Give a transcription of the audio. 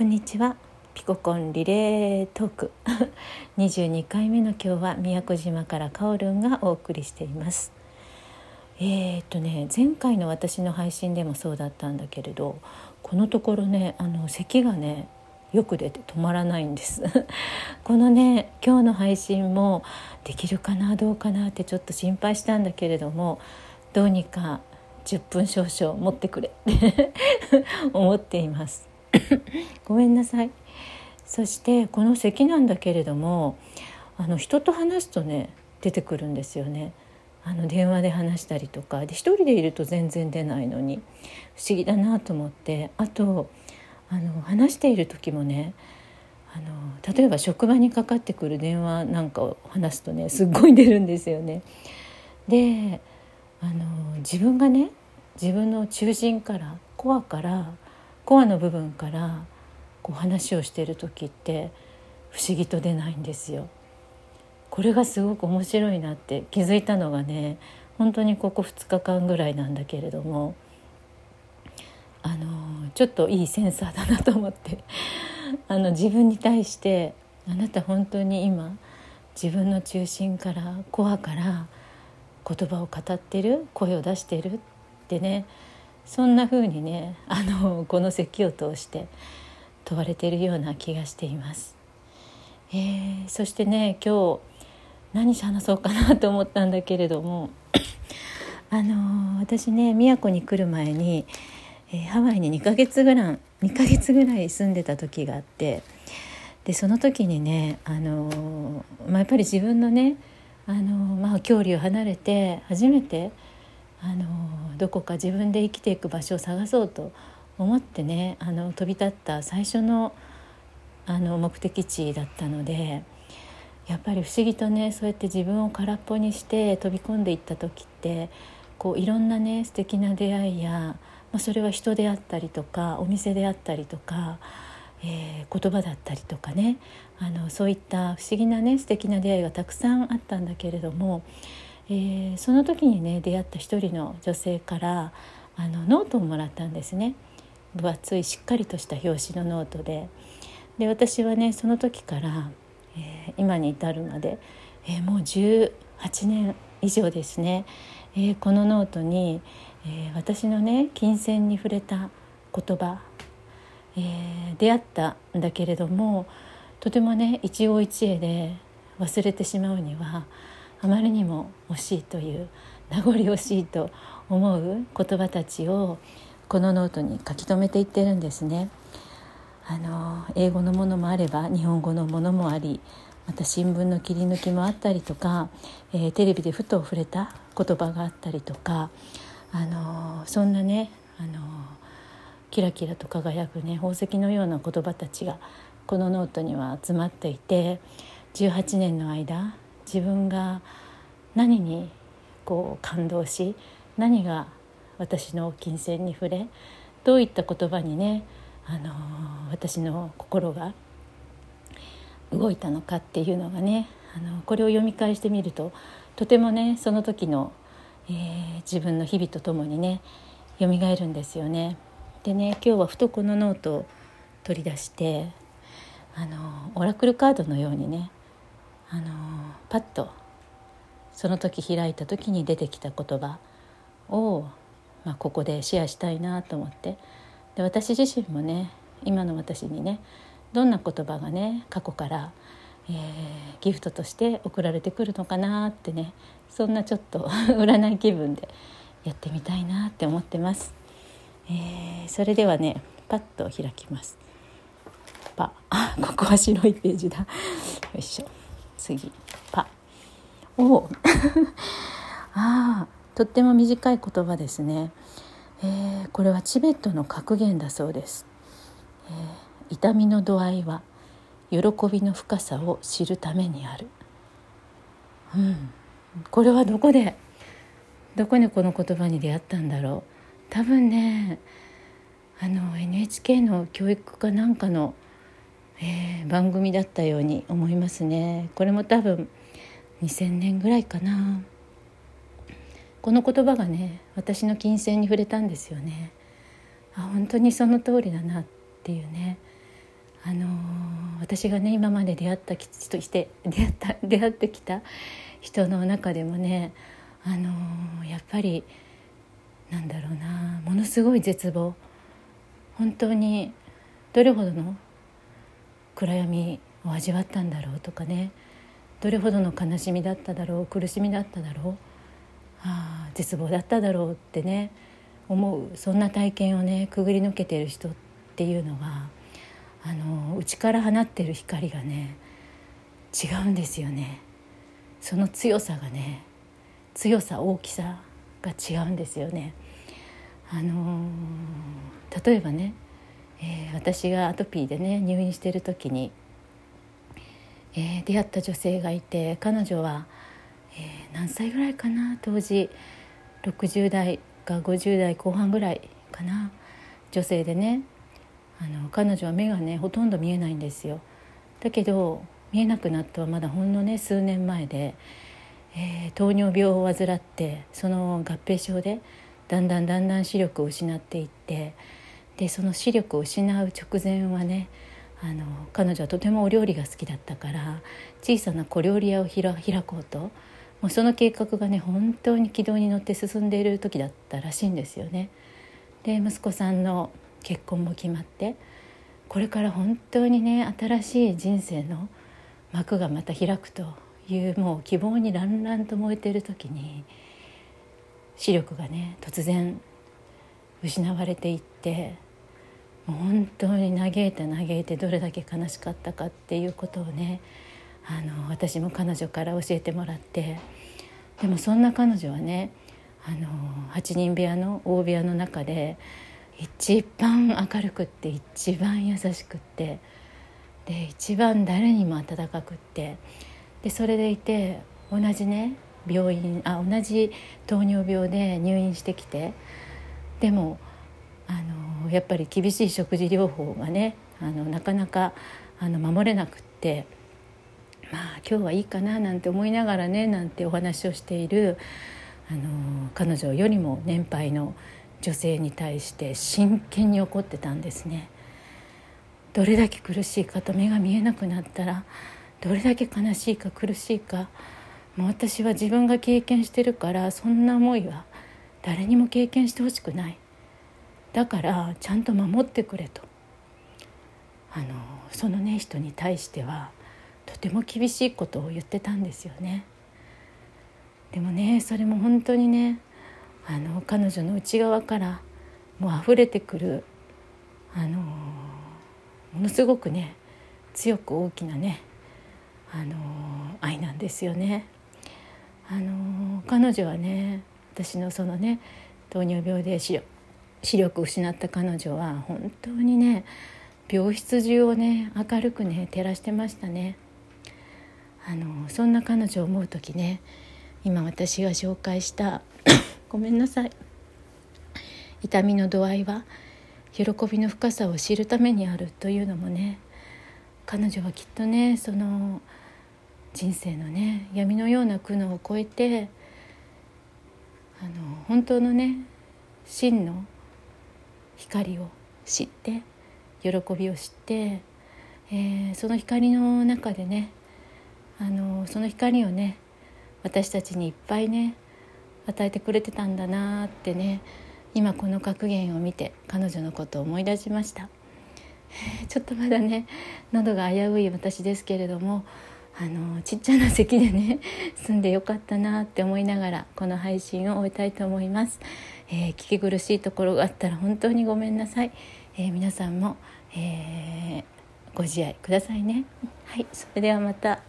こんにちは。ピココンリレートーク。22回目の今日は宮古島からカオルンがお送りしています。えー、っとね前回の私の配信でもそうだったんだけれどこのところねあの咳がねよく出て止まらないんです。このね今日の配信もできるかなどうかなってちょっと心配したんだけれどもどうにか10分少々持ってくれって 思っています。ごめんなさい。そしてこの咳なんだけれどもあの人と話すとね出てくるんですよね。あの電話で話したりとか。で一人でいると全然出ないのに。不思議だなと思って。あとあの話している時もねあの例えば職場にかかってくる電話なんかを話すとねすっごい出るんですよね。であの自分がね自分の中心からコアからコアの部分からこう話をしている時って不思議と出ないんですよ。これがすごく面白いなって気づいたのがね本当にここ2日間ぐらいなんだけれどもあのちょっといいセンサーだなと思って あの自分に対してあなた本当に今自分の中心からコアから言葉を語ってる声を出してるってねそんな風にねあのこの説を通して問われているような気がしています。えー、そしてね今日何話そうかなと思ったんだけれどもあの私ね宮古に来る前に、えー、ハワイに2ヶ月ぐらい2ヶ月ぐらい住んでた時があってでその時にねあの、まあ、やっぱり自分のねあの、まあ、距離を離れて初めてあのどこか自分で生きていく場所を探そうと思ってねあの飛び立った最初のあの目的地だったのでやっぱり不思議とねそうやって自分を空っぽにして飛び込んでいった時ってこういろんなね素敵な出会いや、まあ、それは人であったりとかお店であったりとか、えー、言葉だったりとかねあのそういった不思議なね素敵な出会いがたくさんあったんだけれどもえー、その時にね出会った一人の女性からあのノートをもらったんですね。分厚いしっかりとした表紙のノートで。で私はねその時から、えー、今に至るまで、えー、もう18年以上ですね、えこのノートに、え私のね琴線に触れた言葉、え出会ったんだけれどもとてもね一期一会で忘れてしまうにはあまりにも惜しいという名残惜しいと思う言葉たちをこのノートに書き留めていってるんですね。あの英語のものもあれば日本語のものもありまた新聞の切り抜きもあったりとか、えー、テレビでふと触れた言葉があったりとかあのそんなねあのキラキラと輝くね宝石のような言葉たちがこのノートには集まっていて18年の間自分が何にこう感動し何が私の金銭に触れどういった言葉にね、あの私の心が動いたのかっていうのがねあのこれを読み返してみるととてもねその時の、えー、自分の日々とともにね蘇るんですよね。でね今日はふとこのノートを取り出してあのオラクルカードのようにねあのパッとその時開いた時に出てきた言葉を、まあ、ここでシェアしたいなと思ってで私自身もね今の私にねどんな言葉がね過去から、えー、ギフトとして送られてくるのかなってねそんなちょっと 占い気分でやってみたいなって思ってます。えー、それではねパッと開きます。パ ここは白いページだよいしょ。次。パ。お。あとっても短い言葉ですね、えー、これはチベットの格言だそうです、えー、痛みの度合いは喜びの深さを知るためにある。うん。これはどこでどこにこの言葉に出会ったんだろう。多分ねあの NHK の教育かなんかのえー、番組だったように思いますね。これも多分2000年ぐらいかな。この言葉がね私の金銭に触れたんですよね。あ本当にその通りだなっていうね。あの私がね今まで出会った人して出会った 出会ってきた人の中でもねあのやっぱりなんだろうなものすごい絶望。本当にどれほどの暗闇を味わったんだろうとかね。どれほどの悲しみだっただろう苦しみだっただろう。あ絶望だっただろうってね思う。そんな体験をねくぐり抜けてる人っていうのはあの内から放ってる光がね違うんですよね。その強さがね強さ大きさが違うんですよね。あの例えばね、えー、私がアトピーでね入院してる時に、えー、出会った女性がいて彼女は、えー、何歳ぐらいかな当時60代か50代後半ぐらいかな女性でねあの彼女は目がねほとんど見えないんですよ。だけど見えなくなったはまだほんのね数年前で、えー、糖尿病を患ってその合併症でだんだんだんだん視力を失っていってでその視力を失う直前はねあの彼女はとてもお料理が好きだったから小さな小料理屋を開こうともうその計画がね本当に軌道に乗って進んでいる時だったらしいんですよね。で息子さんの結婚も決まってこれから本当にね新しい人生の幕がまた開くというもう希望にらんらんと燃えている時に視力がね突然失われていって本当に嘆いて嘆いてどれだけ悲しかったかっていうことをねあの私も彼女から教えてもらってでもそんな彼女はねあの8人部屋の大部屋の中で一番明るくって一番優しくってで一番誰にも温かくってでそれでいて同じね病院あ同じ糖尿病で入院してきてでもあのやっぱり厳しい食事療法がねあのなかなかあの守れなくってまあ今日はいいかななんて思いながらねなんてお話をしているあの彼女よりも年配の女性に対して真剣に怒ってたんですね。どれだけ苦しいかと目が見えなくなったらどれだけ悲しいか苦しいかもう私は自分が経験してるからそんな思いは誰にも経験してほしくない。だからちゃんと守ってくれとあのそのね人に対してはとても厳しいことを言ってたんですよねでもねそれも本当にねあの彼女の内側からもう溢れてくるあのものすごくね強く大きなねあの愛なんですよね。あの彼女はね私のそのね糖尿病で視力を失った彼女は本当にね病室中をね明るくね照らしてましたね。あのそんな彼女を思う時ね今私が紹介した ごめんなさい痛みの度合いは喜びの深さを知るためにあるというのもね彼女はきっとねその人生のね闇のような苦悩を超えてあの本当のね真の光を知って喜びを知って、えー、その光の中でねあのその光をね私たちにいっぱいね与えてくれてたんだなってね今この格言を見て彼女のことを思い出しました。ちょっとまだね喉が危うい私ですけれどもあのちっちゃな席でね 住んでよかったなって思いながらこの配信を終えたいと思います、えー、聞き苦しいところがあったら本当にごめんなさい、えー、皆さんも、えー、ご自愛くださいね。はいそれではまた。